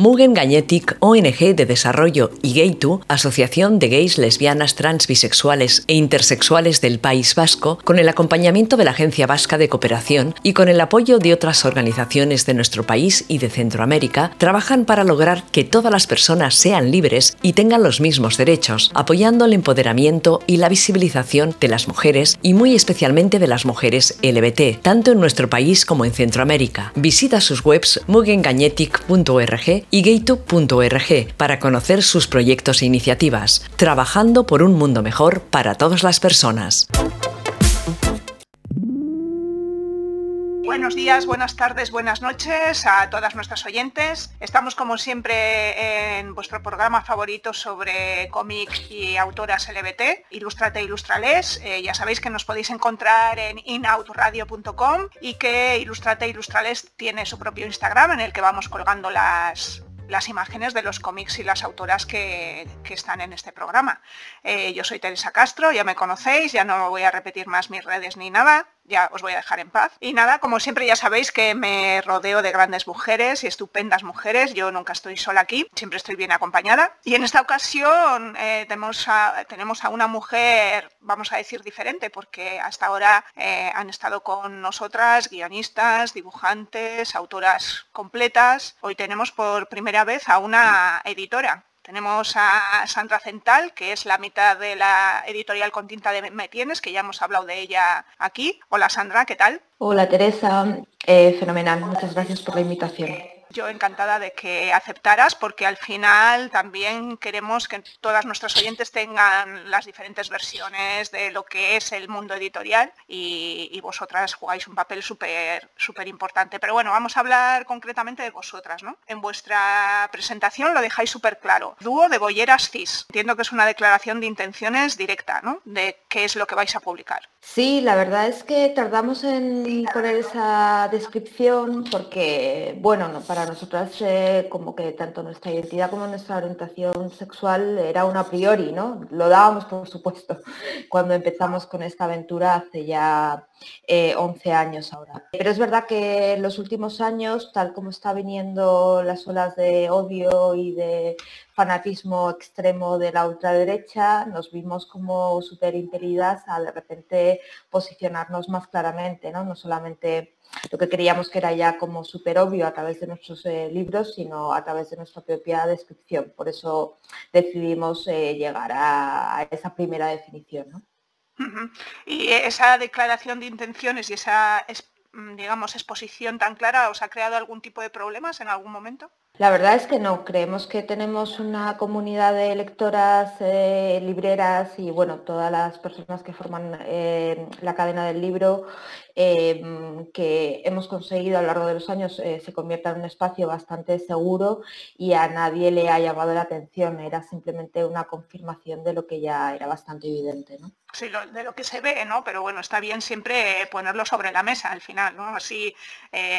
Mugen Gagnetic, ONG de Desarrollo y Gay2, Asociación de Gays, Lesbianas, Trans, Bisexuales e Intersexuales del País Vasco, con el acompañamiento de la Agencia Vasca de Cooperación y con el apoyo de otras organizaciones de nuestro país y de Centroamérica, trabajan para lograr que todas las personas sean libres y tengan los mismos derechos, apoyando el empoderamiento y la visibilización de las mujeres y muy especialmente de las mujeres LBT, tanto en nuestro país como en Centroamérica. Visita sus webs mugengagnetic.org y gaytube.org para conocer sus proyectos e iniciativas, trabajando por un mundo mejor para todas las personas. Buenos días, buenas tardes, buenas noches a todas nuestras oyentes. Estamos como siempre en vuestro programa favorito sobre cómic y autoras LBT, Ilustrate Ilustrales. Eh, ya sabéis que nos podéis encontrar en inoutradio.com y que Ilustrate Ilustrales tiene su propio Instagram en el que vamos colgando las, las imágenes de los cómics y las autoras que, están en este programa. Eh, yo soy Teresa Castro, ya me conocéis, ya no voy a repetir más mis redes ni nada ya os voy a dejar en paz. Y nada, como siempre ya sabéis que me rodeo de grandes mujeres y estupendas mujeres, yo nunca estoy sola aquí, siempre estoy bien acompañada. Y en esta ocasión eh, tenemos, a, tenemos a una mujer, vamos a decir, diferente, porque hasta ahora eh, han estado con nosotras guionistas, dibujantes, autoras completas. Hoy tenemos por primera vez a una editora tenemos a Sandra Cental, que es la mitad de la editorial con tinta de Me Tienes, que ya hemos hablado de ella aquí. Hola Sandra, ¿qué tal? Hola Teresa, eh, fenomenal, muchas gracias por la invitación. Yo encantada de que aceptaras porque al final también queremos que todas nuestras oyentes tengan las diferentes versiones de lo que es el mundo editorial y, vosotras jugáis un papel súper súper importante. Pero bueno, vamos a hablar concretamente de vosotras, ¿no? En vuestra presentación lo dejáis súper claro. Dúo de bolleras cis. Entiendo que es una declaración de intenciones directa, ¿no? De qué es lo que vais a publicar. Sí, la verdad es que tardamos en poner esa descripción porque, bueno, no, para nosotras eh, como que tanto nuestra identidad como nuestra orientación sexual era un a priori, ¿no? Lo dábamos por supuesto cuando empezamos con esta aventura hace ya 11 eh, años ahora. Pero es verdad que en los últimos años, tal como está viniendo las olas de odio y de fanatismo extremo de la ultraderecha, nos vimos como súper impelidas a de repente posicionarnos más claramente, ¿no? no solamente lo que creíamos que era ya como súper obvio a través de nuestros eh, libros, sino a través de nuestra propia descripción. Por eso decidimos eh, llegar a, esa primera definición. Y esa declaración de intenciones y esa, mm, digamos, exposición tan clara, ¿os ha creado algún tipo de problemas en algún momento? La verdad es que no, creemos que tenemos una comunidad de lectoras, eh, libreras y bueno, todas las personas que forman eh, la cadena del libro eh, que hemos conseguido a lo largo de los años se convierta en un espacio bastante seguro y a nadie le ha llamado la atención, era simplemente una confirmación de lo que ya era bastante evidente. ¿no? Sí, de lo que se ve, ¿no? Pero bueno, está bien siempre ponerlo sobre la mesa al final, ¿no? Así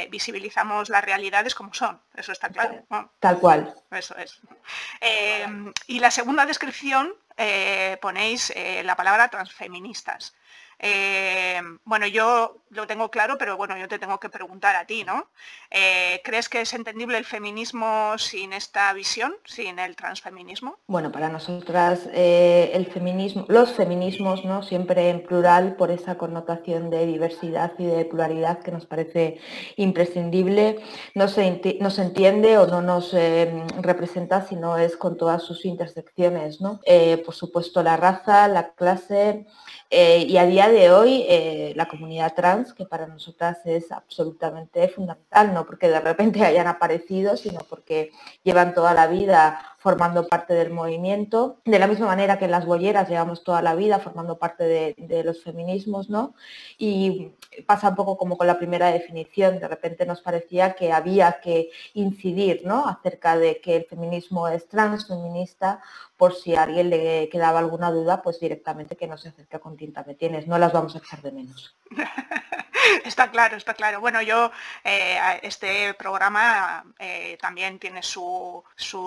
visibilizamos las realidades como son, eso está claro. Tal cual. Eso es. Em, y la segunda descripción eh, ponéis eh, la palabra transfeministas. Eh, bueno, yo lo tengo claro, pero bueno, yo te tengo que preguntar a ti, ¿no? Eh, ¿Crees que es entendible el feminismo sin esta visión, sin el transfeminismo? Bueno, para nosotras eh, el feminismo, los feminismos, ¿no? Siempre en plural por esa connotación de diversidad y de pluralidad que nos parece imprescindible, no se, no se entiende o no nos representa si no es con todas sus intersecciones, ¿no? por supuesto la raza, la clase, y a día de hoy eh, la comunidad trans, que para nosotras es absolutamente fundamental, no porque de repente hayan aparecido, sino porque llevan toda la vida formando parte del movimiento, de la misma manera que las bolleras llevamos toda la vida formando parte de, los feminismos, ¿no? Y pasa un poco como con la primera definición, de repente nos parecía que había que incidir, ¿no? Acerca de que el feminismo es transfeminista, por si a alguien le quedaba alguna duda, pues directamente que no se acerque con tinta me tienes, no las vamos a echar de menos. Está claro, está claro. Bueno, yo, eh, este programa eh, también tiene su,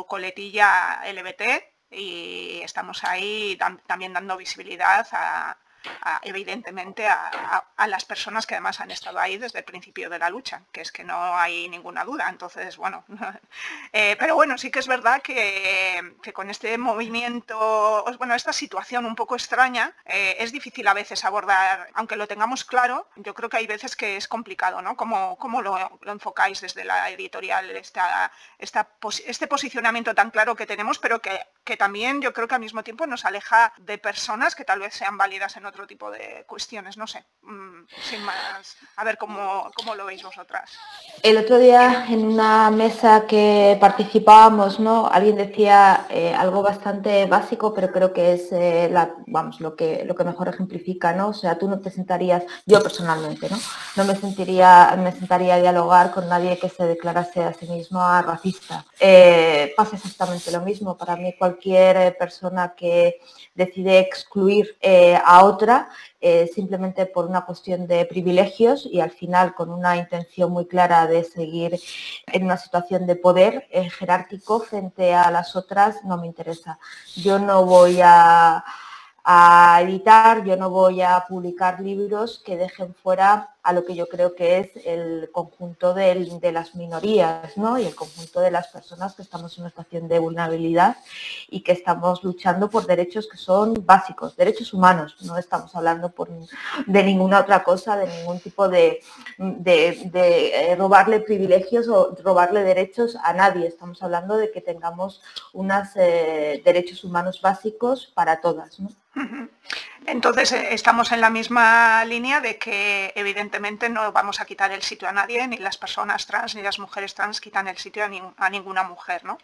coletilla LBT y estamos ahí también dando visibilidad a, evidentemente a, las personas que además han estado ahí desde el principio de la lucha, que es que no hay ninguna duda. Entonces, bueno, eh, pero bueno, sí que es verdad que, con este movimiento, bueno, esta situación un poco extraña, eh, es difícil a veces abordar, aunque lo tengamos claro, yo creo que hay veces que es complicado, ¿no? ¿Cómo, cómo lo, enfocáis desde la editorial, esta, esta, este posicionamiento tan claro que tenemos, pero que, que también yo creo que al mismo tiempo nos aleja de personas que tal vez sean válidas en otro tipo de cuestiones, no sé, mm, sin más, a ver cómo, cómo lo veis vosotras. El otro día en una mesa que participábamos, ¿no? Alguien decía eh, algo bastante básico, pero creo que es eh, vamos, lo que, lo que mejor ejemplifica, ¿no? O sea, tú no te sentarías, yo personalmente, ¿no? No me sentiría, me sentaría a dialogar con nadie que se declarase a sí mismo racista. Eh, pasa exactamente lo mismo. Para mí cualquier persona que decide excluir a otra eh, simplemente por una cuestión de privilegios y al final con una intención muy clara de seguir en una situación de poder eh, jerárquico frente a las otras, no me interesa. Yo no voy a a editar, yo no voy a publicar libros que dejen fuera a lo que yo creo que es el conjunto de, las minorías ¿no? y el conjunto de las personas que estamos en una situación de vulnerabilidad y que estamos luchando por derechos que son básicos, derechos humanos, no estamos hablando de ninguna otra cosa, de ningún tipo de, de, eh, robarle privilegios o robarle derechos a nadie, estamos hablando de que tengamos unos eh, derechos humanos básicos para todas. ¿no? Entonces eh, estamos en la misma línea de que evidentemente no vamos a quitar el sitio a nadie, ni las personas trans ni las mujeres trans quitan el sitio a, ninguna mujer, ¿no?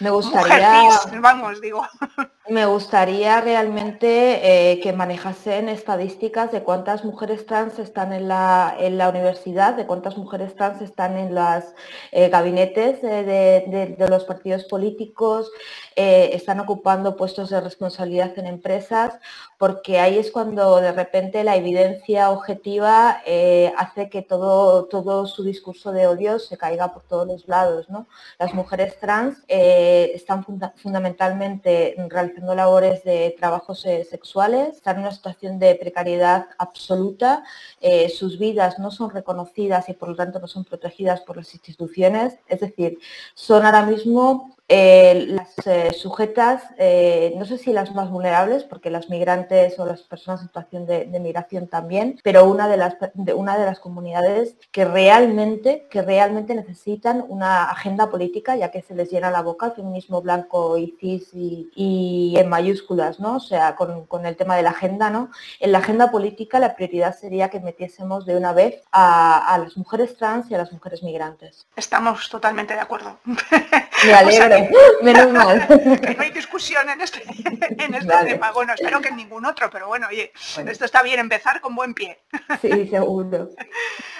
Me gustaría, vamos, digo. Me gustaría realmente eh, que manejasen estadísticas de cuántas mujeres trans están en la, en la universidad, de cuántas mujeres trans están en los eh, gabinetes de, de, los partidos políticos, están ocupando puestos de responsabilidad en empresas porque ahí es cuando de repente la evidencia objetiva eh, hace que todo, todo su discurso de odio se caiga por todos los lados. ¿no? Las mujeres trans eh, están fundamentalmente realizando labores de trabajos eh, sexuales, están en una situación de precariedad absoluta, sus vidas no son reconocidas y por lo tanto no son protegidas por las instituciones, es decir, son ahora mismo eh, las eh, sujetas, eh, no sé si las más vulnerables, porque las migrantes o las personas en situación de, migración también, pero una de, las, una de las comunidades que realmente, que realmente necesitan una agenda política, ya que se les llena la boca el feminismo blanco y cis y, en mayúsculas, ¿no? O sea, con, el tema de la agenda, ¿no? En la agenda política la prioridad sería que metiésemos de una vez a, a las mujeres trans y a las mujeres migrantes. Estamos totalmente de acuerdo. Me alegro. menos mal. Que no hay discusión en este, este tema. Bueno, espero que en ningún otro, pero bueno, oye, esto está bien empezar con buen pie. Sí, seguro.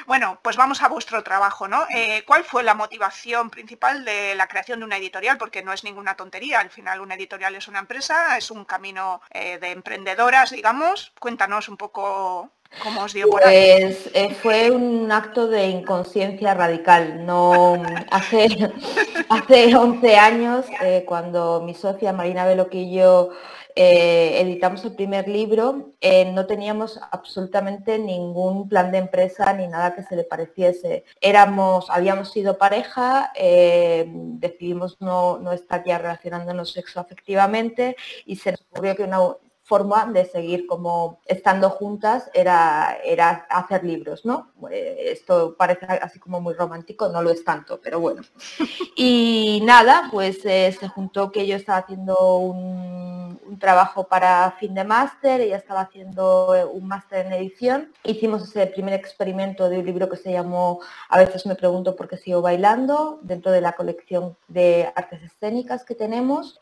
Bueno, pues vamos a vuestro trabajo, ¿no? Eh, ¿Cuál fue la motivación principal de la creación de una editorial? Porque no es ninguna tontería, al final una editorial es una empresa, es un camino eh, de emprendedoras, digamos. Cuéntanos un poco ¿Cómo os dio por pues eh, fue un acto de inconsciencia radical. Hace, hace 11 años, eh, cuando mi socia Marina Veloquillo eh, editamos el primer libro, no teníamos absolutamente ningún plan de empresa ni nada que se le pareciese. Éramos, habíamos sido pareja, decidimos no, no estar ya relacionándonos sexoafectivamente y se nos ocurrió que una, forma de seguir como estando juntas era, era hacer libros, ¿no? Eh, esto parece así como muy romántico, no lo es tanto, pero bueno. Y nada, pues eh, se juntó que yo estaba haciendo un, trabajo para fin de máster, ella estaba haciendo eh, un máster en edición. Hicimos ese primer experimento de un libro que se llamó A veces me pregunto por qué sigo bailando, dentro de la colección de artes escénicas que tenemos,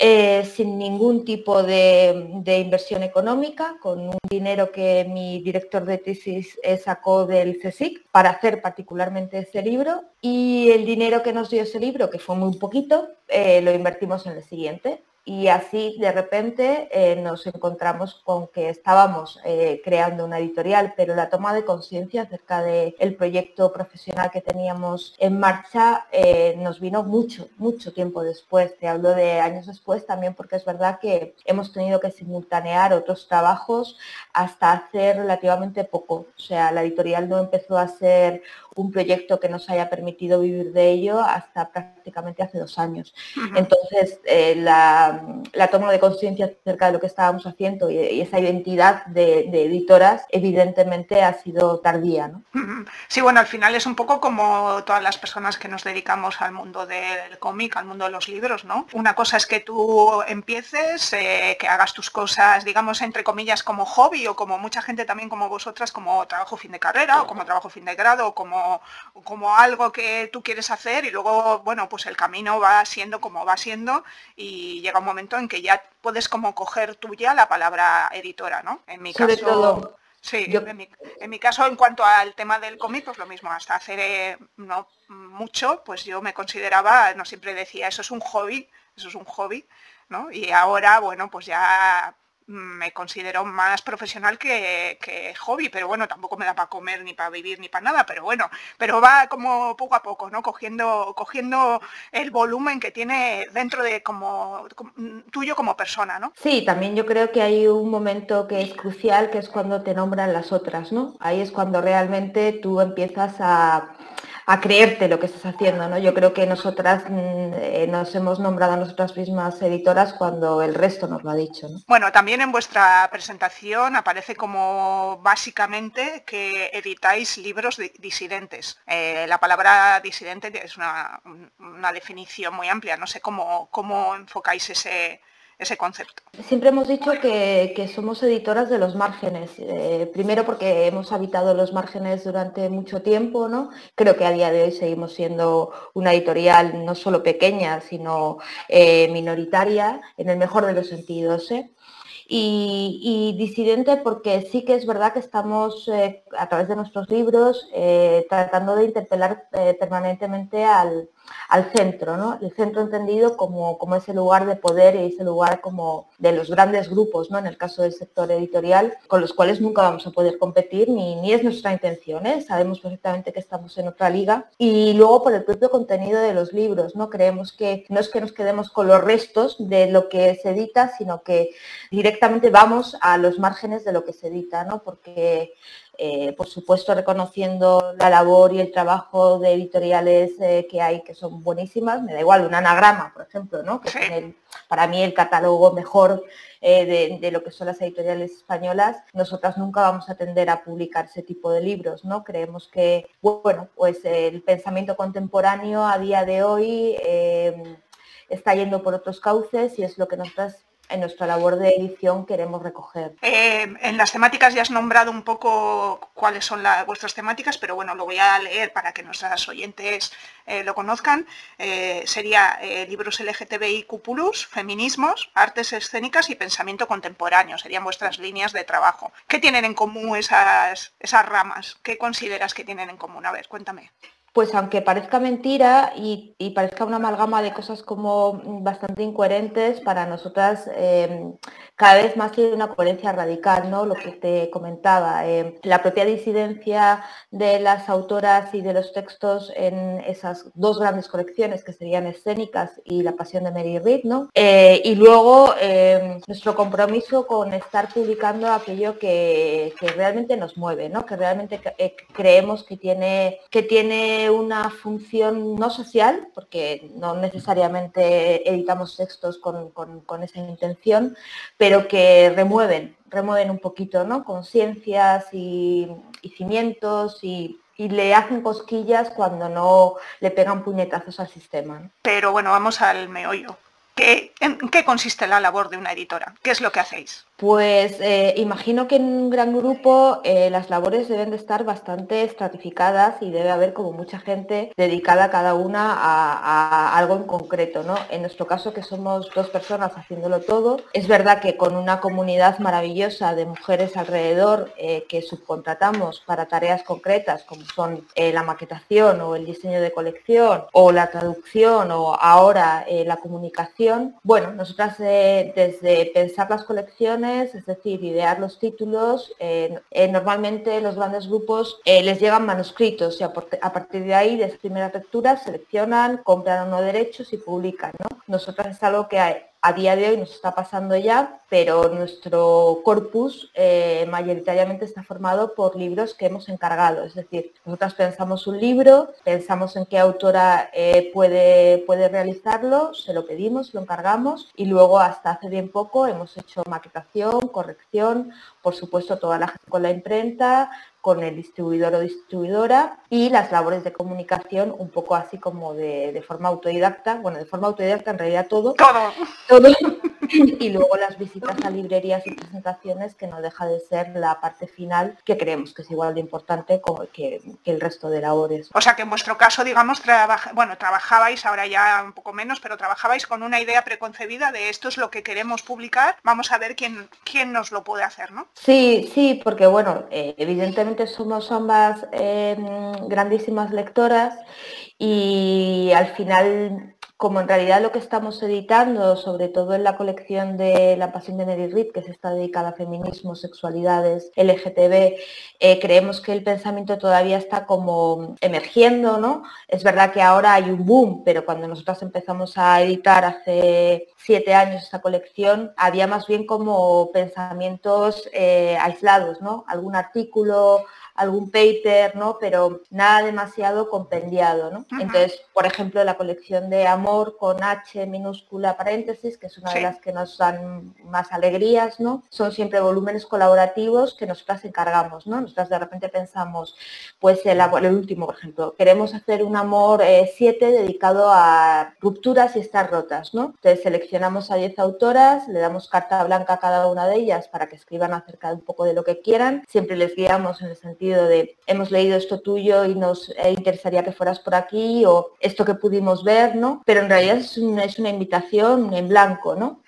sin ningún tipo de inversión económica con un dinero que mi director de tesis eh, sacó del CSIC para hacer particularmente ese libro y el dinero que nos dio ese libro, que fue muy poquito, eh, lo invertimos en el siguiente. Y así de repente eh, nos encontramos con que estábamos eh, creando una editorial, pero la toma de conciencia acerca del proyecto profesional que teníamos en marcha eh, nos vino mucho, mucho tiempo después. Te hablo de años después también porque es verdad que hemos tenido que simultanear otros trabajos hasta hace relativamente poco. O sea, la editorial no empezó a ser un proyecto que nos haya permitido vivir de ello hasta prácticamente hace dos años. Entonces, eh, la, toma de conciencia acerca de lo que estábamos haciendo y, esa identidad de, editoras, evidentemente ha sido tardía. ¿no? Sí, bueno, al final es un poco como todas las personas que nos dedicamos al mundo del cómic, al mundo de los libros, ¿no? Una cosa es que tú empieces, eh, que hagas tus cosas, digamos, entre comillas, como hobby o como mucha gente también como vosotras, como trabajo fin de carrera o como trabajo fin de grado o como como, algo que tú quieres hacer y luego, bueno, pues el camino va siendo como va siendo y llega un momento en que ya puedes como coger tuya la palabra editora, ¿no? En mi caso... Sí, en, mi, caso, en cuanto al tema del cómic, pues lo mismo, hasta hacer eh, no mucho, pues yo me consideraba, no siempre decía, eso es un hobby, eso es un hobby, ¿no? Y ahora, bueno, pues ya me considero más profesional que, hobby, pero bueno, tampoco me da para comer ni para vivir ni para nada, pero bueno, pero va como poco a poco, ¿no? Cogiendo, cogiendo el volumen que tiene dentro de como, tuyo como persona, ¿no? Sí, también yo creo que hay un momento que es crucial, que es cuando te nombran las otras, ¿no? Ahí es cuando realmente tú empiezas a a creerte lo que estás haciendo. ¿no? Yo creo que nosotras mm, eh, nos hemos nombrado a nosotras mismas editoras cuando el resto nos lo ha dicho. Bueno, también en vuestra presentación aparece como básicamente que editáis libros disidentes. Eh, la palabra disidente es una, una, definición muy amplia. No sé cómo, cómo enfocáis ese, ese concepto. Siempre hemos dicho que, somos editoras de los márgenes. Eh, primero porque hemos habitado los márgenes durante mucho tiempo, ¿no? Creo que a día de hoy seguimos siendo una editorial no solo pequeña, sino eh, minoritaria, en el mejor de los sentidos. ¿eh? Y, disidente porque sí que es verdad que estamos a través de nuestros libros tratando de interpelar permanentemente al, al centro, ¿no? El centro entendido como, como, ese lugar de poder y ese lugar como de los grandes grupos, ¿no? En el caso del sector editorial, con los cuales nunca vamos a poder competir, ni, ni es nuestra intención, ¿eh? Sabemos perfectamente que estamos en otra liga. Y luego por el propio contenido de los libros, ¿no? Creemos que no es que nos quedemos con los restos de lo que se edita, sino que directamente vamos a los márgenes de lo que se edita, ¿no? Porque eh, por supuesto reconociendo la labor y el trabajo de editoriales eh, que hay que son buenísimas, me da igual un anagrama, por ejemplo, ¿no? que es para mí el catálogo mejor eh, de, lo que son las editoriales españolas, nosotras nunca vamos a tender a publicar ese tipo de libros, ¿no? Creemos que, bueno, pues el pensamiento contemporáneo a día de hoy está yendo por otros cauces y es lo que nosotras en nuestra labor de edición queremos recoger. Eh, en las temáticas ya has nombrado un poco cuáles son vuestras temáticas, pero bueno, lo voy a leer para que nuestras oyentes eh, lo conozcan. Eh, sería libros LGTBIQ+, feminismos, artes escénicas y pensamiento contemporáneo. Serían vuestras líneas de trabajo. ¿Qué tienen en común esas, esas ramas? ¿Qué consideras que tienen en común? A ver, cuéntame pues aunque parezca mentira y, parezca una amalgama de cosas como bastante incoherentes, para nosotras em, cada vez más tiene una coherencia radical, ¿no? Lo que te comentaba, em, la propia disidencia de las autoras y de los textos en esas dos grandes colecciones que serían escénicas y La Pasión de Mary Read, ¿no? Eh, y luego em, nuestro compromiso con estar publicando aquello que, realmente nos mueve, ¿no? Que realmente eh, creemos que tiene, que tiene una función no social, porque no necesariamente editamos textos con, esa intención, pero que remueven, remueven un poquito ¿no? conciencias y, cimientos y, le hacen cosquillas cuando no le pegan puñetazos al sistema. Pero bueno, vamos al meollo. ¿En qué consiste la labor de una editora? ¿Qué es lo que hacéis? Pues eh, imagino que en un gran grupo eh, las labores deben de estar bastante estratificadas y debe haber como mucha gente dedicada cada una a, algo en concreto, ¿no? En nuestro caso que somos dos personas haciéndolo todo, es verdad que con una comunidad maravillosa de mujeres alrededor eh, que subcontratamos para tareas concretas como son la maquetación o el diseño de colección o la traducción o ahora la comunicación, bueno, nosotras desde pensar las colecciones es decir, idear los títulos. Eh, eh, normalmente los grandes grupos eh, les llegan manuscritos y a, partir de ahí, de esas primeras lecturas, seleccionan, compran unos derechos y publican. ¿no? Nosotros es algo que hay, a día de hoy nos está pasando ya, pero nuestro corpus eh, mayoritariamente está formado por libros que hemos encargado. Es decir, nosotras pensamos un libro, pensamos en qué autora eh, puede, puede realizarlo, se lo pedimos, lo encargamos y luego hasta hace bien poco hemos hecho maquetación, corrección, por supuesto toda la gente con la imprenta, con el distribuidor o distribuidora y las labores de comunicación un poco así como de, forma autodidacta, bueno, de forma autodidacta en realidad todo. Todo. Todo. y luego las visitas a librerías y presentaciones que no deja de ser la parte final que creemos que es igual de importante como que, el resto de labores. O sea que en vuestro caso, digamos, bueno, trabajabais, ahora ya un poco menos, pero trabajabais con una idea preconcebida de esto es lo que queremos publicar, vamos a ver quién, quién nos lo puede hacer, ¿no? Sí, sí, porque bueno, eh, evidentemente somos ambas em, grandísimas lectoras y al final como en realidad lo que estamos editando, sobre todo en la colección de La Pasión de Mary Reed, que se está dedicada a feminismo, sexualidades, LGTB, eh, creemos que el pensamiento todavía está como emergiendo, ¿no? Es verdad que ahora hay un boom, pero cuando nosotros empezamos a editar hace siete años esta colección, había más bien como pensamientos eh, aislados, ¿no? Algún artículo, algún paper, ¿no? Pero nada demasiado compendiado, ¿no? Entonces, por ejemplo, la colección de Amor con H minúscula paréntesis, que es una de las que nos dan más alegrías, ¿no? Son siempre volúmenes colaborativos que nosotras encargamos, ¿no? Nosotras de repente pensamos, pues el, el último, por ejemplo, queremos hacer un Amor 7 eh, dedicado a rupturas y estar rotas, ¿no? Entonces seleccionamos a 10 autoras, le damos carta blanca a cada una de ellas para que escriban acerca de un poco de lo que quieran, siempre les guiamos en el sentido de hemos leído esto tuyo y nos eh, interesaría que fueras por aquí o esto que pudimos ver, ¿no? Pero en realidad es una, es una invitación en blanco, ¿no?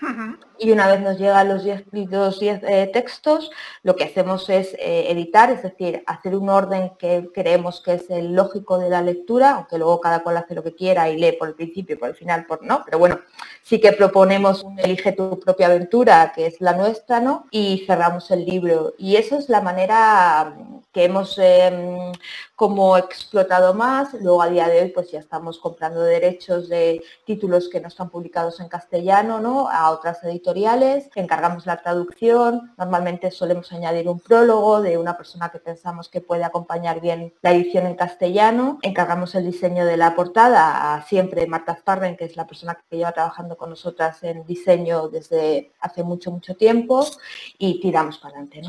Y una vez nos llegan los 10 los eh, textos, lo que hacemos es eh, editar, es decir, hacer un orden que creemos que es el lógico de la lectura, aunque luego cada cual hace lo que quiera y lee por el principio, por el final, por no, pero bueno, sí que proponemos un elige tu propia aventura, que es la nuestra, ¿no? Y cerramos el libro. Y eso es la manera que hemos em, como explotado más. Luego a día de hoy pues ya estamos comprando derechos de títulos que no están publicados en castellano, ¿no? A otras editoriales encargamos la traducción, normalmente solemos añadir un prólogo de una persona que pensamos que puede acompañar bien la edición en castellano, encargamos el diseño de la portada a siempre Marta Sparren, que es la persona que lleva trabajando con nosotras en diseño desde hace mucho, mucho tiempo y tiramos para adelante.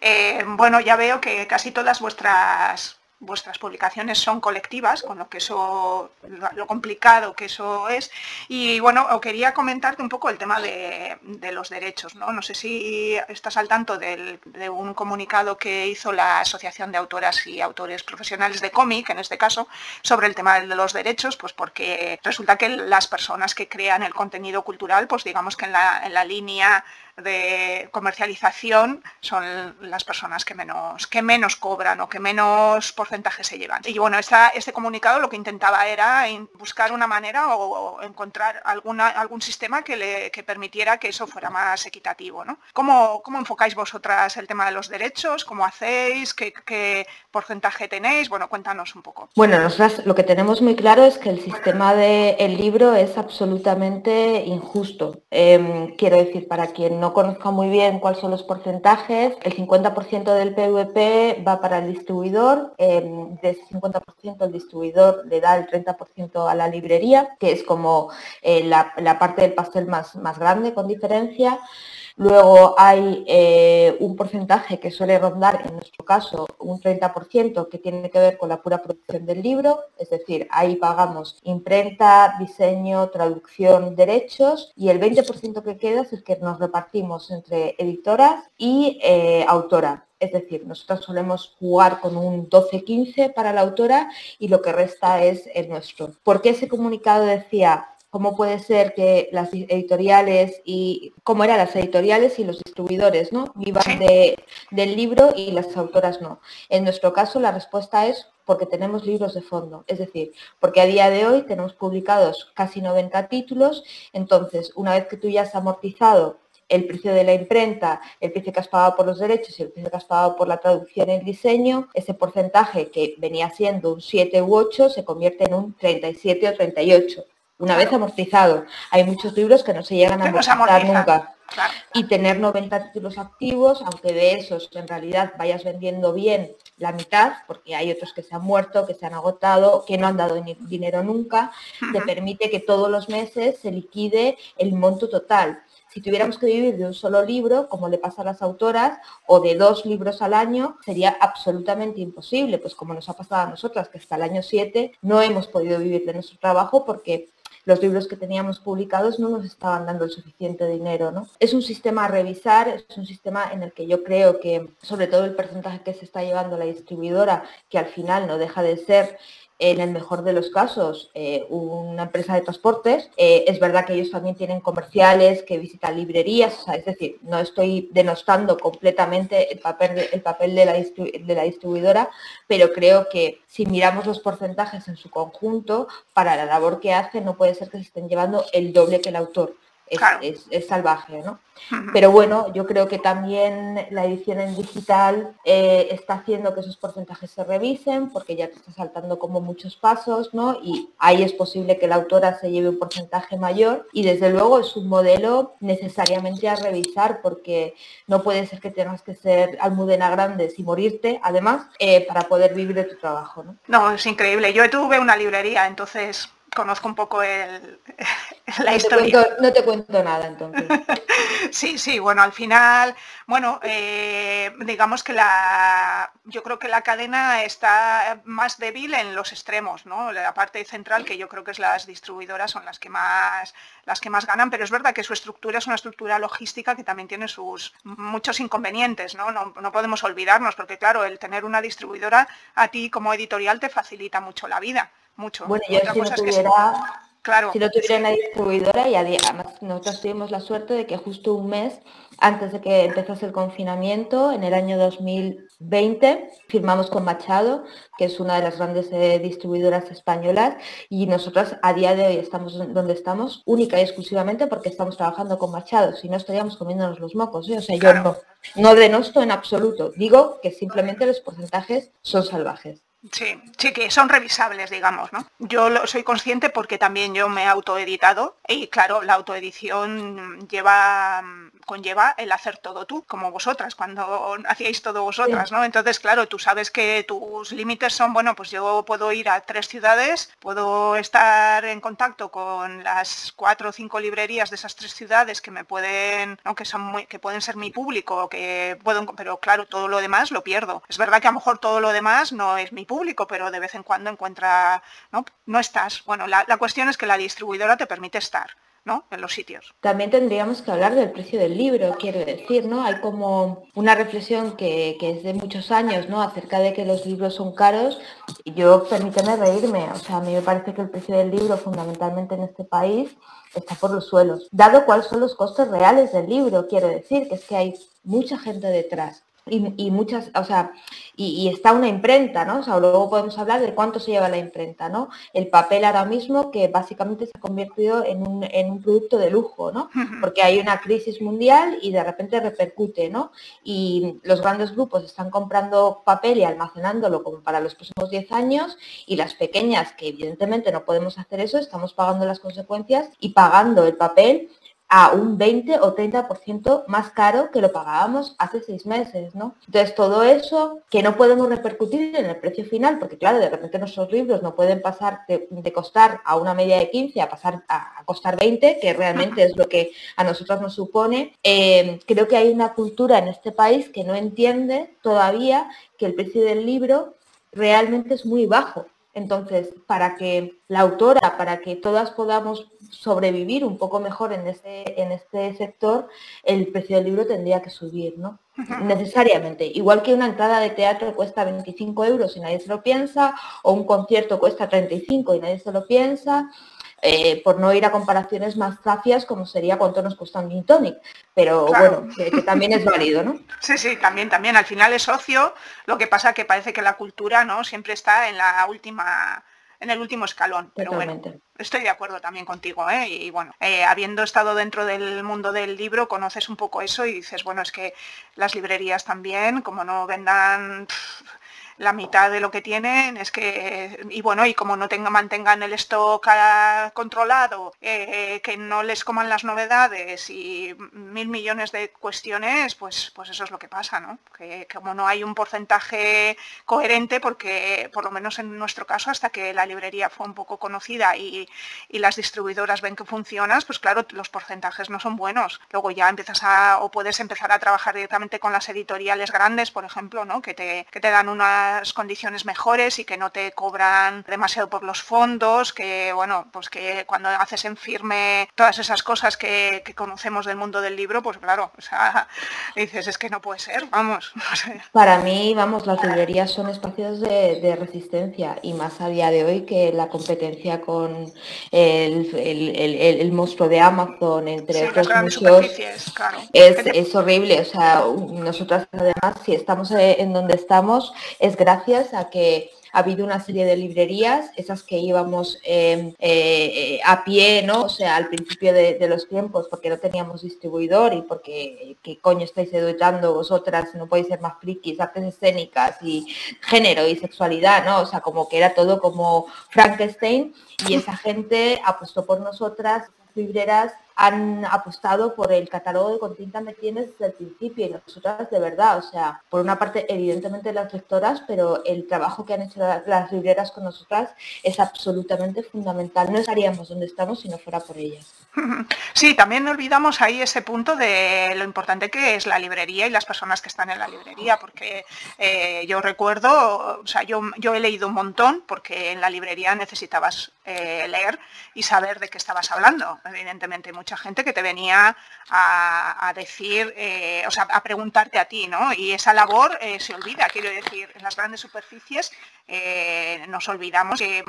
Eh, bueno, ya veo que casi todas vuestras vuestras publicaciones son colectivas, con lo que eso, lo complicado que eso es. Y bueno, quería comentarte un poco el tema de, los derechos. ¿no? no sé si estás al tanto de un comunicado que hizo la Asociación de Autoras y Autores Profesionales de Cómic, en este caso, sobre el tema de los derechos, pues porque resulta que las personas que crean el contenido cultural, pues digamos que en la, en la línea de comercialización son las personas que menos, que menos cobran o que menos porcentaje se llevan. Y bueno, esta, este comunicado lo que intentaba era buscar una manera o, encontrar alguna, algún sistema que, le, que permitiera que eso fuera más equitativo. ¿no? ¿Cómo, ¿Cómo, enfocáis vosotras el tema de los derechos? ¿Cómo hacéis? ¿Qué, ¿Qué, porcentaje tenéis? Bueno, cuéntanos un poco. Bueno, nosotras lo que tenemos muy claro es que el sistema del libro es absolutamente injusto. Em, quiero decir, para quien no conozca muy bien cuáles son los porcentajes, el 50% del PVP va para el distribuidor, em, de ese 50% el distribuidor le da el 30% a la librería, que es como eh, la, parte del pastel más, más grande con diferencia. Luego hay eh, un porcentaje que suele rondar, en nuestro caso, un 30% que tiene que ver con la pura producción del libro, es decir, ahí pagamos imprenta, diseño, traducción, derechos y el 20% que queda es el que nos repartimos entre editoras y eh, autora. Es decir, nosotros solemos jugar con un 12-15 para la autora y lo que resta es el nuestro. ¿Por qué ese comunicado decía cómo puede ser que las editoriales y cómo eran las editoriales y los distribuidores, ¿no? Vivan del libro y las autoras no. En nuestro caso la respuesta es porque tenemos libros de fondo, es decir, porque a día de hoy tenemos publicados casi 90 títulos, entonces una vez que tú ya has amortizado el precio de la imprenta, el precio que has pagado por los derechos y el precio que has pagado por la traducción y el diseño, ese porcentaje que venía siendo un 7 u 8 se convierte en un 37 o 38 una vez amortizado. Hay muchos libros que no se llegan a amortizar nunca. Y tener 90 títulos activos, aunque de esos en realidad vayas vendiendo bien la mitad, porque hay otros que se han muerto, que se han agotado, que no han dado dinero nunca, te permite que todos los meses se liquide el monto total. Si tuviéramos que vivir de un solo libro, como le pasa a las autoras, o de dos libros al año, sería absolutamente imposible, pues como nos ha pasado a nosotras, que hasta el año 7 no hemos podido vivir de nuestro trabajo porque los libros que teníamos publicados no nos estaban dando el suficiente dinero. ¿no? Es un sistema a revisar, es un sistema en el que yo creo que sobre todo el porcentaje que se está llevando la distribuidora, que al final no deja de ser en el mejor de los casos, eh, una empresa de transportes. Eh, es verdad que ellos también tienen comerciales que visitan librerías, es decir, no estoy denostando completamente el papel, el papel de, la de la distribuidora, pero creo que si miramos los porcentajes en su conjunto, para la labor que hacen no puede ser que se estén llevando el doble que el autor es, salvaje, ¿no? Pero bueno, yo creo que también la edición en digital eh, está haciendo que esos porcentajes se revisen porque ya te está saltando como muchos pasos, ¿no? Y ahí es posible que la autora se lleve un porcentaje mayor y desde luego es un modelo necesariamente a revisar porque no puede ser que tengas que ser almudena grande y morirte, además, eh, para poder vivir de tu trabajo, ¿no? No, es increíble. Yo tuve una librería, entonces conozco un poco el, la historia. no te cuento nada entonces. sí, sí, bueno, al final, bueno, eh, digamos que la, yo creo que la cadena está más débil en los extremos, ¿no? La parte central, que yo creo que es las distribuidoras, son las que más, las que más ganan, pero es verdad que su estructura es una estructura logística que también tiene sus muchos inconvenientes, ¿no? No, no podemos olvidarnos, porque claro, el tener una distribuidora a ti como editorial te facilita mucho la vida mucho. Bueno, yo si no tuviera, claro, si no tuviera una distribuidora y además nosotros tuvimos la suerte de que justo un mes antes de que empezase el confinamiento, en el año 2020, firmamos con Machado, que es una de las grandes eh, distribuidoras españolas, y nosotros a día de hoy estamos donde estamos única y exclusivamente porque estamos trabajando con Machado, si no estaríamos comiéndonos los mocos, ¿eh? o sea, yo no, no denosto en absoluto, digo que simplemente los porcentajes son salvajes. Sí, sí, que son revisables, digamos, ¿no? Yo lo, soy consciente porque también yo me he autoeditado y claro, la autoedición lleva conlleva el hacer todo tú, como vosotras, cuando hacíais todo vosotras, ¿no? Entonces, claro, tú sabes que tus límites son, bueno, pues yo puedo ir a tres ciudades, puedo estar en contacto con las cuatro o cinco librerías de esas tres ciudades que me pueden, ¿no? que son muy, que pueden ser mi público, que puedo, pero claro, todo lo demás lo pierdo. Es verdad que a lo mejor todo lo demás no es mi público, pero de vez en cuando encuentra, no, no estás. Bueno, la, la cuestión es que la distribuidora te permite estar en los sitios. También tendríamos que hablar del precio del libro, quiero decir, ¿no? Hay como una reflexión que, es de muchos años, ¿no? Acerca de que los libros son caros. Yo, permíteme reírme, o sea, a mí me parece que el precio del libro, fundamentalmente en este país, está por los suelos. Dado cuáles son los costes reales del libro, quiero decir, que es que hay mucha gente detrás y, muchas, o sea, y, está una imprenta, ¿no? O sea, luego podemos hablar de cuánto se lleva la imprenta, ¿no? El papel ahora mismo que básicamente se ha convertido en un, en un producto de lujo, ¿no? Porque hay una crisis mundial y de repente repercute, ¿no? Y los grandes grupos están comprando papel y almacenándolo como para los próximos 10 años y las pequeñas, que evidentemente no podemos hacer eso, estamos pagando las consecuencias y pagando el papel a un 20 o 30% más caro que lo pagábamos hace seis meses, ¿no? Entonces, todo eso que no podemos repercutir en el precio final, porque claro, de repente nuestros libros no pueden pasar de, costar a una media de 15 a pasar a, costar 20, que realmente es lo que a nosotros nos supone. Eh, creo que hay una cultura en este país que no entiende todavía que el precio del libro realmente es muy bajo. Entonces, para que la autora, para que todas podamos sobrevivir un poco mejor en este, en este sector, el precio del libro tendría que subir, ¿no? Necesariamente. Igual que una entrada de teatro cuesta 25 euros y nadie se lo piensa, o un concierto cuesta 35 y nadie se lo piensa, eh, por no ir a comparaciones más zafias como sería cuánto nos cuesta un gin tonic, pero bueno, que, también es válido, ¿no? Sí, sí, también, también. Al final es ocio, lo que pasa que parece que la cultura no siempre está en la última en el último escalón. Pero bueno, estoy de acuerdo también contigo, ¿eh? Y bueno, eh, habiendo estado dentro del mundo del libro, conoces un poco eso y dices, bueno, es que las librerías también, como no vendan la mitad de lo que tienen es que, y bueno, y como no tenga, mantengan el stock controlado, eh, que no les coman las novedades y mil millones de cuestiones, pues, pues eso es lo que pasa, ¿no? Que, como no hay un porcentaje coherente, porque por lo menos en nuestro caso, hasta que la librería fue un poco conocida y, las distribuidoras ven que funcionas, pues claro, los porcentajes no son buenos. Luego ya empiezas a, o puedes empezar a trabajar directamente con las editoriales grandes, por ejemplo, ¿no? Que te, que te dan una condiciones mejores y que no te cobran demasiado por los fondos, que bueno, pues que cuando haces en firme todas esas cosas que, conocemos del mundo del libro, pues claro, o sea, dices, es que no puede ser, vamos. Para mí, vamos, las librerías son espacios de, resistencia y más a día de hoy que la competencia con el, monstruo de Amazon, entre otros muchos, es, es horrible. O sea, nosotras además, si estamos en donde estamos, es gracias a que ha habido una serie de librerías, esas que íbamos em, eh, a pie, ¿no? O sea, al principio de, los tiempos, porque no teníamos distribuidor y porque qué coño estáis educando vosotras, no podéis ser más frikis, artes escénicas y género y sexualidad, ¿no? O sea, como que era todo como Frankenstein y esa gente apostó por nosotras, libreras han apostado por el catálogo de Con tinta me tienes desde el principio y nosotras de verdad, o sea, por una parte evidentemente las lectoras, pero el trabajo que han hecho las libreras con nosotras es absolutamente fundamental. No estaríamos donde estamos si no fuera por ellas. Sí, también olvidamos ahí ese punto de lo importante que es la librería y las personas que están en la librería, porque eh, yo recuerdo, o sea, yo, yo he leído un montón porque en la librería necesitabas eh, leer y saber de qué estabas hablando, evidentemente, mucho gente que te venía a, decir, eh, o sea, a preguntarte a ti, ¿no? Y esa labor eh, se olvida, quiero decir, en las grandes superficies eh, nos olvidamos que,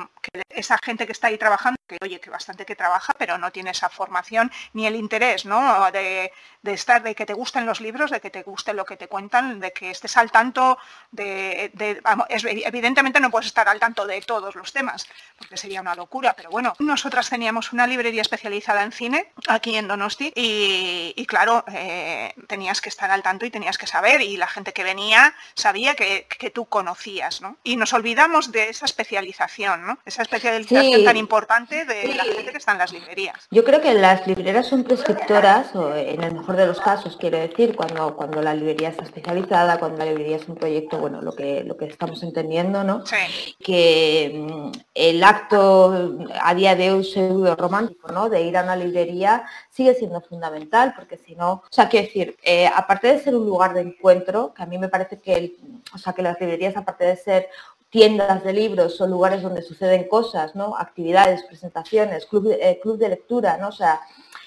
esa gente que está ahí trabajando, que oye, que bastante que trabaja, pero no tiene esa formación ni el interés, ¿no? De, estar, de que te gusten los libros, de que te guste lo que te cuentan, de que estés al tanto de, evidentemente no puedes estar al tanto de todos los temas, porque sería una locura, pero bueno, nosotras teníamos una librería especializada en cine aquí en Donosti y, claro, eh, tenías que estar al tanto y tenías que saber y la gente que venía sabía que, tú conocías, ¿no? Y nos olvidamos de esa especialización, ¿no? Esa especialización tan importante de la gente que está en las librerías. Yo creo que las librerías son prescriptoras, o en el mejor de los casos, quiero decir, cuando, cuando la librería está especializada, cuando la librería es un proyecto, bueno, lo que, lo que estamos entendiendo, ¿no? Que mm, el acto a día de hoy pseudo romántico, ¿no? De ir a una librería sigue siendo fundamental, porque si no, o sea, quiero decir, eh, aparte de ser un lugar de encuentro, que a mí me parece que, el, o sea, que las librerías, aparte de ser tiendas de libros son lugares donde suceden cosas, ¿no? Actividades, presentaciones, club de, eh, club de lectura, ¿no? O sea,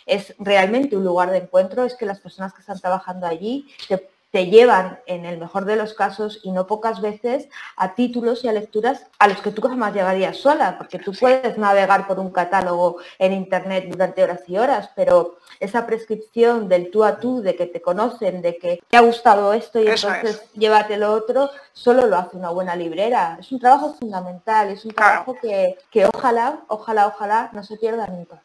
es realmente un lugar de encuentro, es que las personas que están trabajando allí te te llevan, en el mejor de los casos, y no pocas veces, a títulos y a lecturas a los que tú jamás llegarías sola, porque tú puedes navegar por un catálogo en Internet durante horas y horas, pero esa prescripción del tú a tú, de que te conocen, de que te ha gustado esto y entonces llévate lo otro, solo lo hace una buena librera. Es un trabajo fundamental, es un trabajo que, que ojalá, ojalá, ojalá no se pierda nunca.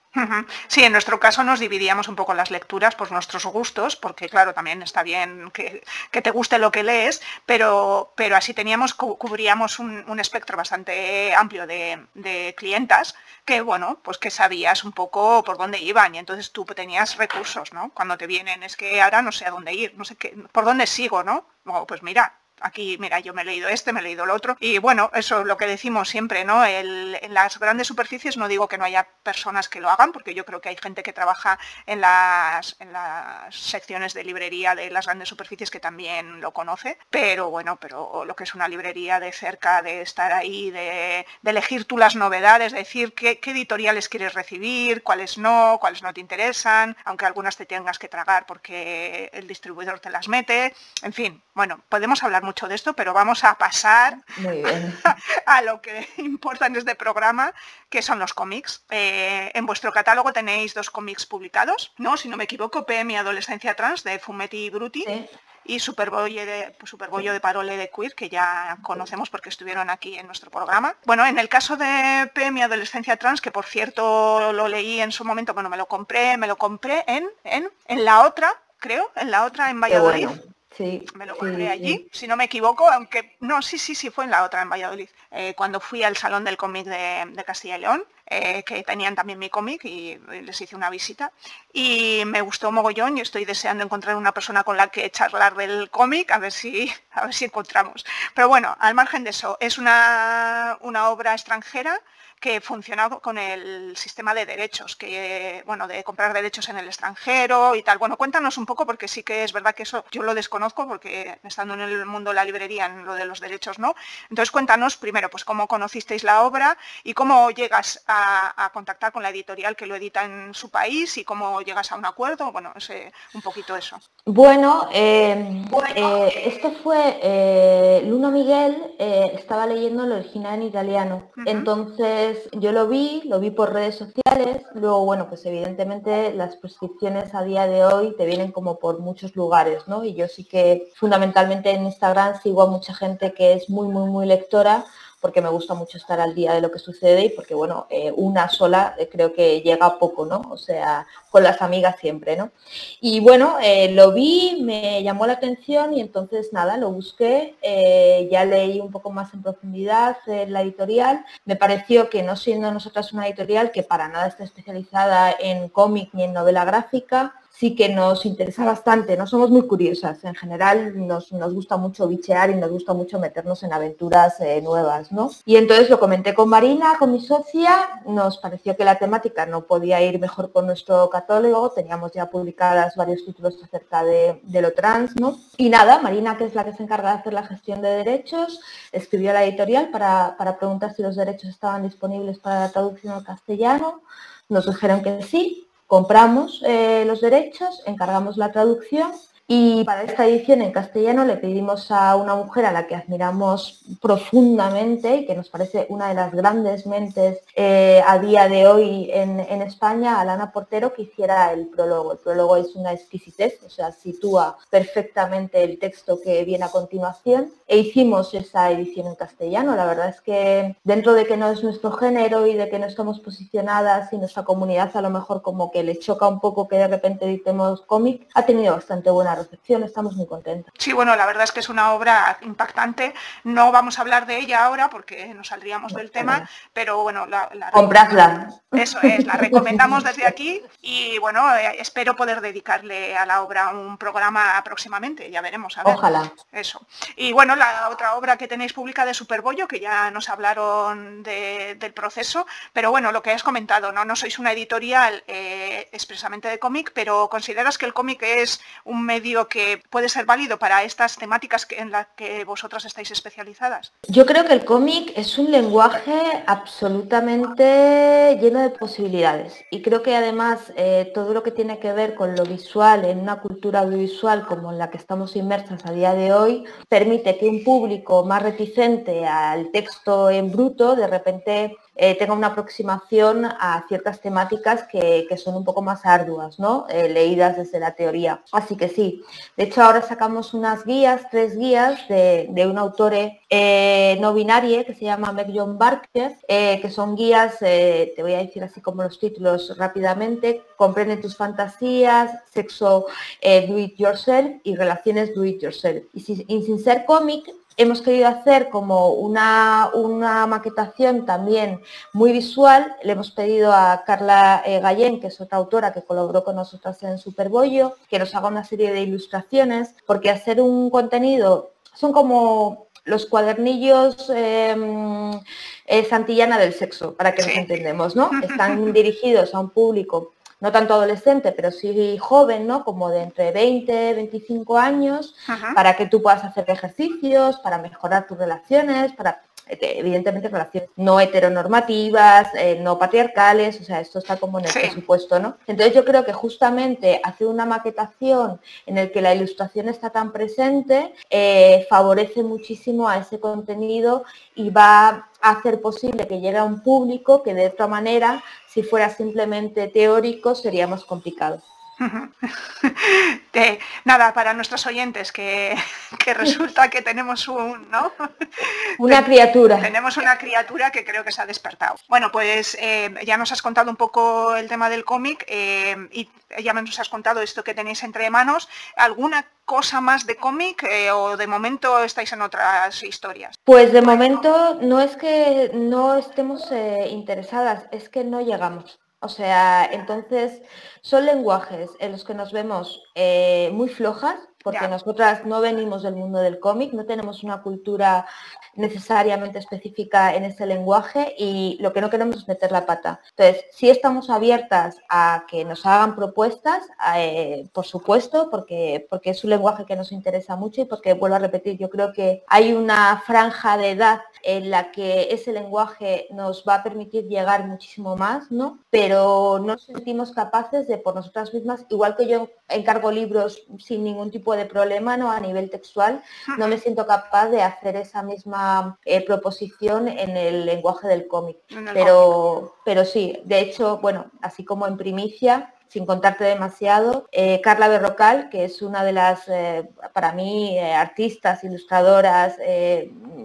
Sí, en nuestro caso nos dividíamos un poco las lecturas por nuestros gustos, porque claro, también está bien que, te guste lo que lees, pero, pero así teníamos, cubríamos un, espectro bastante amplio de, de, clientas que, bueno, pues que sabías un poco por dónde iban y entonces tú tenías recursos, ¿no? Cuando te vienen, es que ahora no sé a dónde ir, no sé qué, por dónde sigo, ¿no? pues mira, aquí, mira, yo me he leído este, me he leído el otro. Y bueno, eso es lo que decimos siempre, ¿no? en las grandes superficies no digo que no haya personas que lo hagan, porque yo creo que hay gente que trabaja en las, en las secciones de librería de las grandes superficies que también lo conoce, pero bueno, pero lo que es una librería de cerca, de estar ahí, de, elegir tú las novedades, de decir qué, qué editoriales quieres recibir, cuáles no, cuáles no te interesan, aunque algunas te tengas que tragar porque el distribuidor te las mete, en fin, bueno, podemos hablar mucho de esto, pero vamos a pasar a lo que importa en este programa, que son los cómics. Eh, en vuestro catálogo tenéis dos cómics publicados, ¿no? Si no me equivoco, PM y Adolescencia Trans, de Fumetti y Bruti. Y Superbollo de, Superbollo de Parole de Queer, que ya conocemos porque estuvieron aquí en nuestro programa. Bueno, en el caso de PM y Adolescencia Trans, que por cierto lo leí en su momento, bueno, me lo compré, me lo compré en, en, en la otra, creo, en la otra en Valladolid. Sí, me lo compré allí, si no me equivoco, aunque no, sí, sí, sí, fue en la otra, en Valladolid, eh, cuando fui al Salón del Cómic de, Castilla y León, eh, que tenían también mi cómic y les hice una visita. Y me gustó mogollón y estoy deseando encontrar una persona con la que charlar del cómic, a ver si, a ver si encontramos. Pero bueno, al margen de eso, es una, una obra extranjera que funciona con el sistema de derechos, que bueno, de comprar derechos en el extranjero y tal. Bueno, cuéntanos un poco porque sí que es verdad que eso yo lo desconozco porque estando en el mundo de la librería en lo de los derechos no. Entonces cuéntanos primero pues cómo conocisteis la obra y cómo llegas a, contactar con la editorial que lo edita en su país y cómo llegas a un acuerdo. Bueno, ese, un poquito eso. Bueno, eh, eh, esto fue eh, Luna Miguel estaba leyendo el original en italiano. Entonces yo lo vi, lo vi por redes sociales, luego bueno, pues evidentemente las prescripciones a día de hoy te vienen como por muchos lugares, ¿no? Y yo sí que fundamentalmente en Instagram sigo a mucha gente que es muy, muy, muy lectora porque me gusta mucho estar al día de lo que sucede y porque, bueno, eh, una sola eh, creo que llega poco, ¿no? O sea, con las amigas siempre, ¿no? Y bueno, eh, lo vi, me llamó la atención y entonces nada, lo busqué, ya leí un poco más en profundidad la editorial, me pareció que no siendo nosotras una editorial que para nada está especializada en cómic ni en novela gráfica, sí que nos interesa bastante, no somos muy curiosas, en general nos, gusta mucho bichear y nos gusta mucho meternos en aventuras eh, nuevas, ¿no? Y entonces lo comenté con Marina, con mi socia, nos pareció que la temática no podía ir mejor con nuestro catálogo, teníamos ya publicadas varios títulos acerca de, lo trans, ¿no? Y nada, Marina, que es la que se encarga de hacer la gestión de derechos, escribió a la editorial para, para preguntar si los derechos estaban disponibles para la traducción al castellano, nos dijeron que sí, compramos eh, los derechos, encargamos la traducción y para esta edición en castellano le pedimos a una mujer a la que admiramos profundamente y que nos parece una de las grandes mentes eh, a día de hoy en, España, a Lana Portero, que hiciera el prólogo. El prólogo es una exquisitez, o sea, sitúa perfectamente el texto que viene a continuación e hicimos esa edición en castellano. La verdad es que dentro de que no es nuestro género y de que no estamos posicionadas y nuestra comunidad a lo mejor como que le choca un poco que de repente editemos cómic, ha tenido bastante buena recepción, estamos muy contentos. Sí, bueno, la verdad es que es una obra impactante. No vamos a hablar de ella ahora porque nos saldríamos del tema, pero bueno, la, la compradla. Eso es, la recomendamos desde aquí y bueno, eh, espero poder dedicarle a la obra un programa próximamente, ya veremos. A ver. Ojalá. Eso. Y bueno, la otra obra que tenéis pública de Superbollo, que ya nos hablaron del proceso, pero bueno, lo que has comentado, no, no sois una editorial eh, expresamente de cómic, pero consideras que el cómic es un medio que puede ser válido para estas temáticas en las que vosotras estáis especializadas? Yo creo que el cómic es un lenguaje absolutamente lleno de posibilidades y creo que además eh, todo lo que tiene que ver con lo visual en una cultura audiovisual como en la que estamos inmersas a día de hoy permite que un público más reticente al texto en bruto de repente eh, tenga una aproximación a ciertas temáticas que, son un poco más arduas, ¿no? Eh, leídas desde la teoría. Así que sí, de hecho ahora sacamos unas guías, tres guías de, un autor no binario que se llama Meg John Barker, que son guías, te voy a decir así como los títulos rápidamente, comprende tus fantasías, sexo do it yourself y relaciones do it yourself. Y, sin ser cómic, hemos querido hacer como una, una, maquetación también muy visual. Le hemos pedido a Carla eh, Gallén, que es otra autora que colaboró con nosotras en Superbollo, que nos haga una serie de ilustraciones, porque hacer un contenido son como los cuadernillos em, eh, Santillana del sexo, para que nos entendemos, ¿no? Están dirigidos a un público no tanto adolescente, pero sí joven, ¿no? Como de entre 20, 25 años, para que tú puedas hacer ejercicios, para mejorar tus relaciones, para evidentemente relaciones no heteronormativas, eh, no patriarcales, o sea, esto está como en el presupuesto, ¿no? Entonces yo creo que justamente hacer una maquetación en el que la ilustración está tan presente eh, favorece muchísimo a ese contenido y va a hacer posible que llegue a un público que de otra manera, si fuera simplemente teórico, sería más complicado. nada, para nuestros oyentes, que, resulta que tenemos un, ¿no? Una criatura. Tenemos una criatura que creo que se ha despertado. Bueno, pues eh, ya nos has contado un poco el tema del cómic eh, y ya nos has contado esto que tenéis entre manos. ¿Alguna cosa más de cómic eh, o de momento estáis en otras historias? Pues de momento no es que no estemos interesadas, es que no llegamos. O sea, entonces son lenguajes en los que nos vemos eh, muy flojas, porque nosotras no venimos del mundo del cómic, no tenemos una cultura necesariamente específica en ese lenguaje y lo que no queremos es meter la pata. Entonces, sí estamos abiertas a que nos hagan propuestas, eh, por supuesto, porque, porque es un lenguaje que nos interesa mucho y porque, vuelvo a repetir, yo creo que hay una franja de edad en la que ese lenguaje nos va a permitir llegar muchísimo más, ¿no? Pero no nos sentimos capaces de por nosotras mismas, igual que yo encargo libros sin ningún tipo de problema, ¿no? A nivel textual, no me siento capaz de hacer esa misma eh, proposición en el lenguaje del cómic. Pero, pero sí, de hecho, bueno, así como en primicia, sin contarte demasiado, eh, Carla Berrocal, que es una de las, eh, para mí, artistas, ilustradoras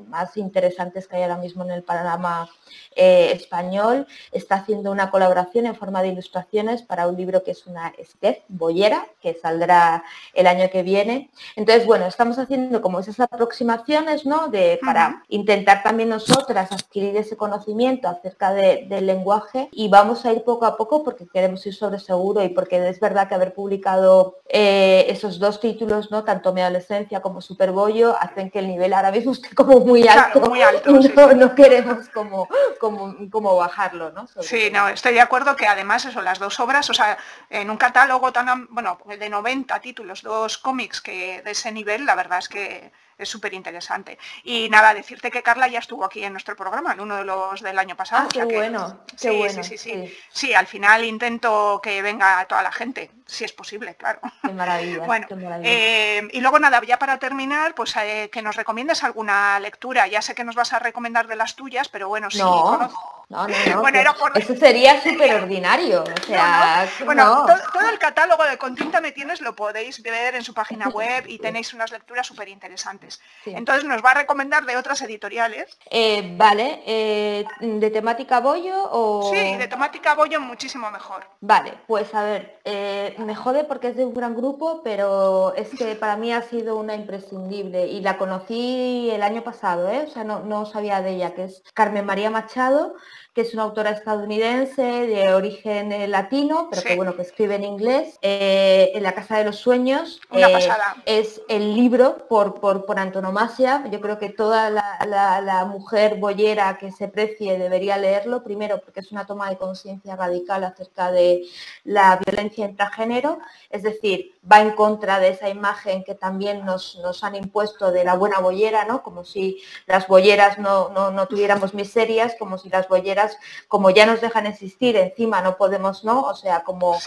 más interesantes que hay ahora mismo en el panorama eh, español está haciendo una colaboración en forma de ilustraciones para un libro que es una sketch, Boyera, que saldrá el año que viene. Entonces, bueno, estamos haciendo como esas aproximaciones, ¿no? De, para intentar también nosotras adquirir ese conocimiento acerca del lenguaje y vamos a ir poco a poco porque queremos ir sobre seguro y porque es verdad que haber publicado eh, esos dos títulos, ¿no? Tanto Mi Adolescencia como Superbollo, hacen que el nivel ahora mismo esté como muy alto. muy alto no, no queremos como cómo, bajarlo, ¿no? sí, no, estoy de acuerdo que además eso, las dos obras, o sea, en un catálogo tan, bueno, de 90 títulos, dos cómics que de ese nivel, la verdad es que es súper interesante. Y nada, decirte que Carla ya estuvo aquí en nuestro programa, en uno de los del año pasado. Ah, qué bueno, qué sí, bueno. Sí, sí, sí, al final intento que venga toda la gente, si es posible, claro. Qué maravilla. bueno, eh, y luego nada, ya para terminar, pues eh, que nos recomiendes alguna lectura. Ya sé que nos vas a recomendar de las tuyas, pero bueno, sí. No. No, no, no. Bueno, Eso sería súper ordinario. O sea, bueno, todo, el catálogo de Continta Me Tienes lo podéis ver en su página web y tenéis unas lecturas súper interesantes. Entonces, ¿nos va a recomendar de otras editoriales? Eh, vale. Eh, ¿De temática bollo o...? Sí, de temática bollo muchísimo mejor. Vale, pues a ver, eh, me jode porque es de un gran grupo, pero es que para mí ha sido una imprescindible y la conocí el año pasado, ¿eh? o sea, no, no sabía de ella, que es Carmen María Machado que es una autora estadounidense de origen eh, latino, pero que bueno, que escribe en inglés, eh, en La Casa de los Sueños. Una eh, Es el libro por, por, por, antonomasia. Yo creo que toda la, mujer boyera que se precie debería leerlo, primero porque es una toma de conciencia radical acerca de la violencia intragénero, es decir, va en contra de esa imagen que también nos, nos han impuesto de la buena boyera, ¿no? Como si las boyeras no, no, no tuviéramos miserias, como si las boyeras como ya nos dejan existir, encima no podemos, ¿no? O sea, como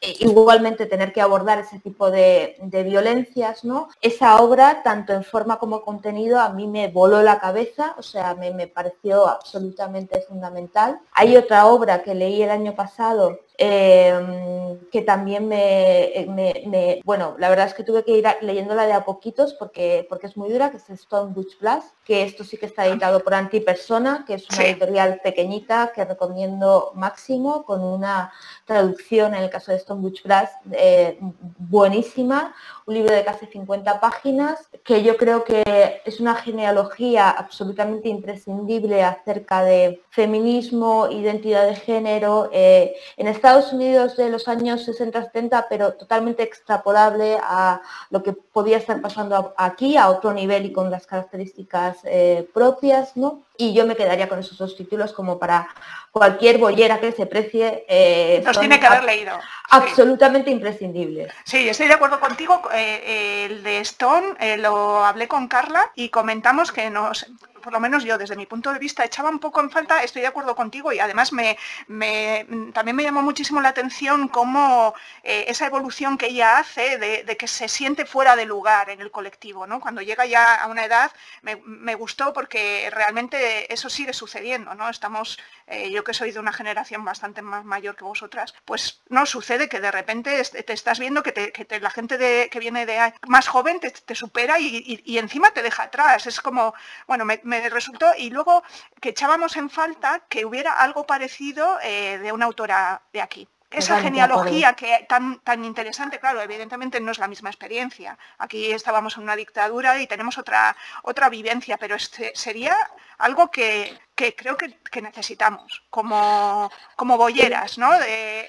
eh, igualmente tener que abordar ese tipo de, violencias, ¿no? Esa obra, tanto en forma como contenido, a mí me voló la cabeza, o sea, me, me pareció absolutamente fundamental. Hay otra obra que leí el año pasado Em, que también me, Bueno, la verdad es que tuve que ir leyéndola de a poquitos porque, porque es muy dura, que es Stone Butch Plus, que esto sí que está editado por Antipersona, que es una editorial pequeñita que recomiendo máximo, con una traducción, en el caso de Stone Butch Plus, eh, buenísima, un libro de casi 50 páginas, que yo creo que es una genealogía absolutamente imprescindible acerca de feminismo, identidad de género, eh, en Estados Unidos de los años 60-70, pero totalmente extrapolable a lo que podía estar pasando aquí, a otro nivel y con las características eh, propias, ¿no? Y yo me quedaría con esos dos títulos como para cualquier bollera que se precie. Eh, Nos tiene que haber leído. Absolutamente imprescindible. Sí, estoy de acuerdo contigo. Eh, el de Stone eh, lo hablé con Carla y comentamos que nos por lo menos yo desde mi punto de vista echaba un poco en falta, estoy de acuerdo contigo y además me, también me llamó muchísimo la atención cómo eh, esa evolución que ella hace de, que se siente fuera de lugar en el colectivo, ¿no? Cuando llega ya a una edad me, gustó porque realmente eso sigue sucediendo, ¿no? Estamos, eh, yo que soy de una generación bastante más mayor que vosotras, pues no sucede que de repente te estás viendo que, la gente de, que viene de más joven te, supera y, encima te deja atrás. Es como, bueno, me resultó, y luego que echábamos en falta que hubiera algo parecido eh, de una autora de aquí. Esa genealogía que tan, tan interesante, claro, evidentemente no es la misma experiencia. Aquí estábamos en una dictadura y tenemos otra, otra vivencia, pero este sería algo que, creo que, necesitamos como, como bolleras, ¿no?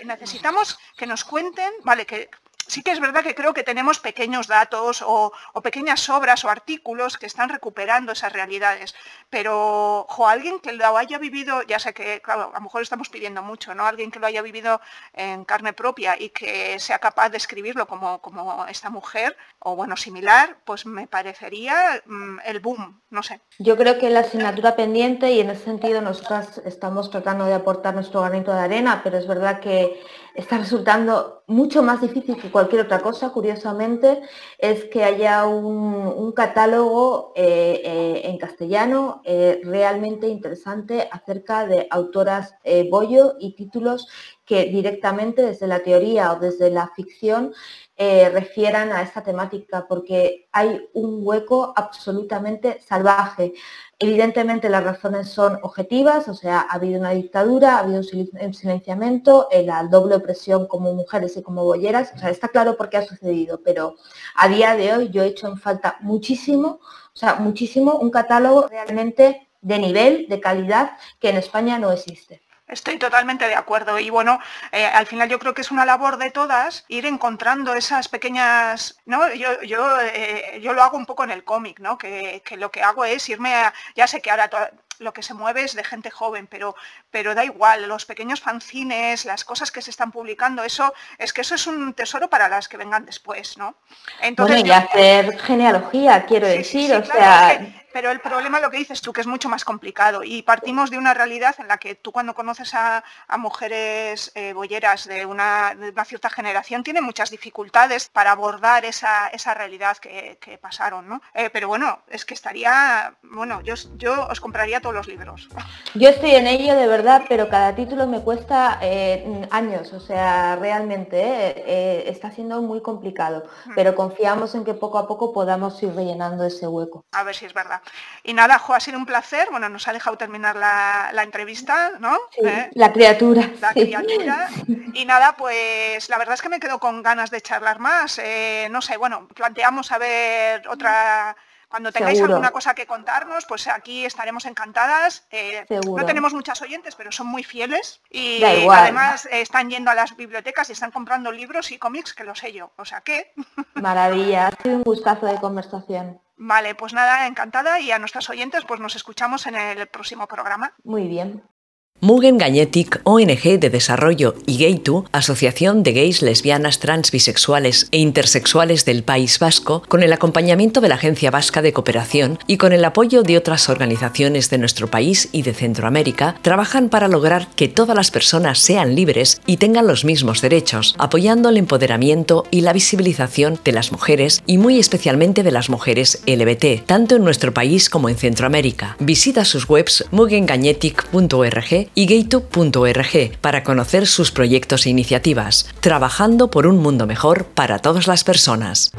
necesitamos que nos cuenten, vale, que sí que es verdad que creo que tenemos pequeños datos o, pequeñas obras o artículos que están recuperando esas realidades, pero o alguien que lo haya vivido, ya sé que, claro, a lo mejor estamos pidiendo mucho, ¿no? Alguien que lo haya vivido en carne propia y que sea capaz de escribirlo como, como esta mujer, o bueno, similar, pues me parecería mm, el boom, no sé. Yo creo que la asignatura pendiente y en ese sentido nosotras estamos tratando de aportar nuestro granito de arena, pero es verdad que está resultando mucho más difícil que cualquier otra cosa, curiosamente, es que haya un, catálogo eh, eh, en castellano eh, realmente interesante acerca de autoras bollo y títulos que directamente desde la teoría o desde la ficción refieran a esta temática, porque hay un hueco absolutamente salvaje. Evidentemente las razones son objetivas, o sea, ha habido una dictadura, ha habido un silenciamiento, eh, la doble opresión como mujeres y como bolleras, o sea, está claro por qué ha sucedido, pero a día de hoy yo he hecho en falta muchísimo, o sea, muchísimo un catálogo realmente de nivel, de calidad, que en España no existe. Estoy totalmente de acuerdo y bueno, eh, al final yo creo que es una labor de todas ir encontrando esas pequeñas, ¿no? Yo, yo, eh, yo lo hago un poco en el cómic, ¿no? Que, lo que hago es irme a, ya sé que ahora lo que se mueve es de gente joven, pero, pero da igual, los pequeños fanzines, las cosas que se están publicando, eso es que eso es un tesoro para las que vengan después, ¿no? Entonces, bueno, y hacer genealogía, quiero decir, o sea... pero el problema lo que dices tú, que es mucho más complicado. Y partimos de una realidad en la que tú cuando conoces a, mujeres eh, boyeras de una, cierta generación, tiene muchas dificultades para abordar esa, realidad que, pasaron, ¿no? Eh, pero bueno, es que estaría, bueno, yo, yo os compraría los libros. Yo estoy en ello de verdad, pero cada título me cuesta eh, años, o sea, realmente eh, eh, está siendo muy complicado, pero confiamos en que poco a poco podamos ir rellenando ese hueco. A ver si es verdad. Y nada, Jo, ha sido un placer, bueno, nos ha dejado terminar la, entrevista, ¿no? La criatura. La criatura. Y nada, pues la verdad es que me quedo con ganas de charlar más. no sé, bueno, planteamos a ver otra cuando tengáis alguna cosa que contarnos, pues aquí estaremos encantadas. Eh, no tenemos muchas oyentes, pero son muy fieles y además eh, están yendo a las bibliotecas y están comprando libros y cómics, que lo sé yo. O sea que... Maravilla, ha sido un gustazo de conversación. Vale, pues nada, encantada y a nuestras oyentes pues nos escuchamos en el próximo programa. Muy bien. Mugen Gagnetic, ONG de Desarrollo, y Gaytu, Asociación de Gays, Lesbianas, Trans, Bisexuales e Intersexuales del País Vasco, con el acompañamiento de la Agencia Vasca de Cooperación y con el apoyo de otras organizaciones de nuestro país y de Centroamérica, trabajan para lograr que todas las personas sean libres y tengan los mismos derechos, apoyando el empoderamiento y la visibilización de las mujeres y muy especialmente de las mujeres LBT, tanto en nuestro país como en Centroamérica. Visita sus webs mugengagnetic.org y gaytube.org para conocer sus proyectos e iniciativas, trabajando por un mundo mejor para todas las personas.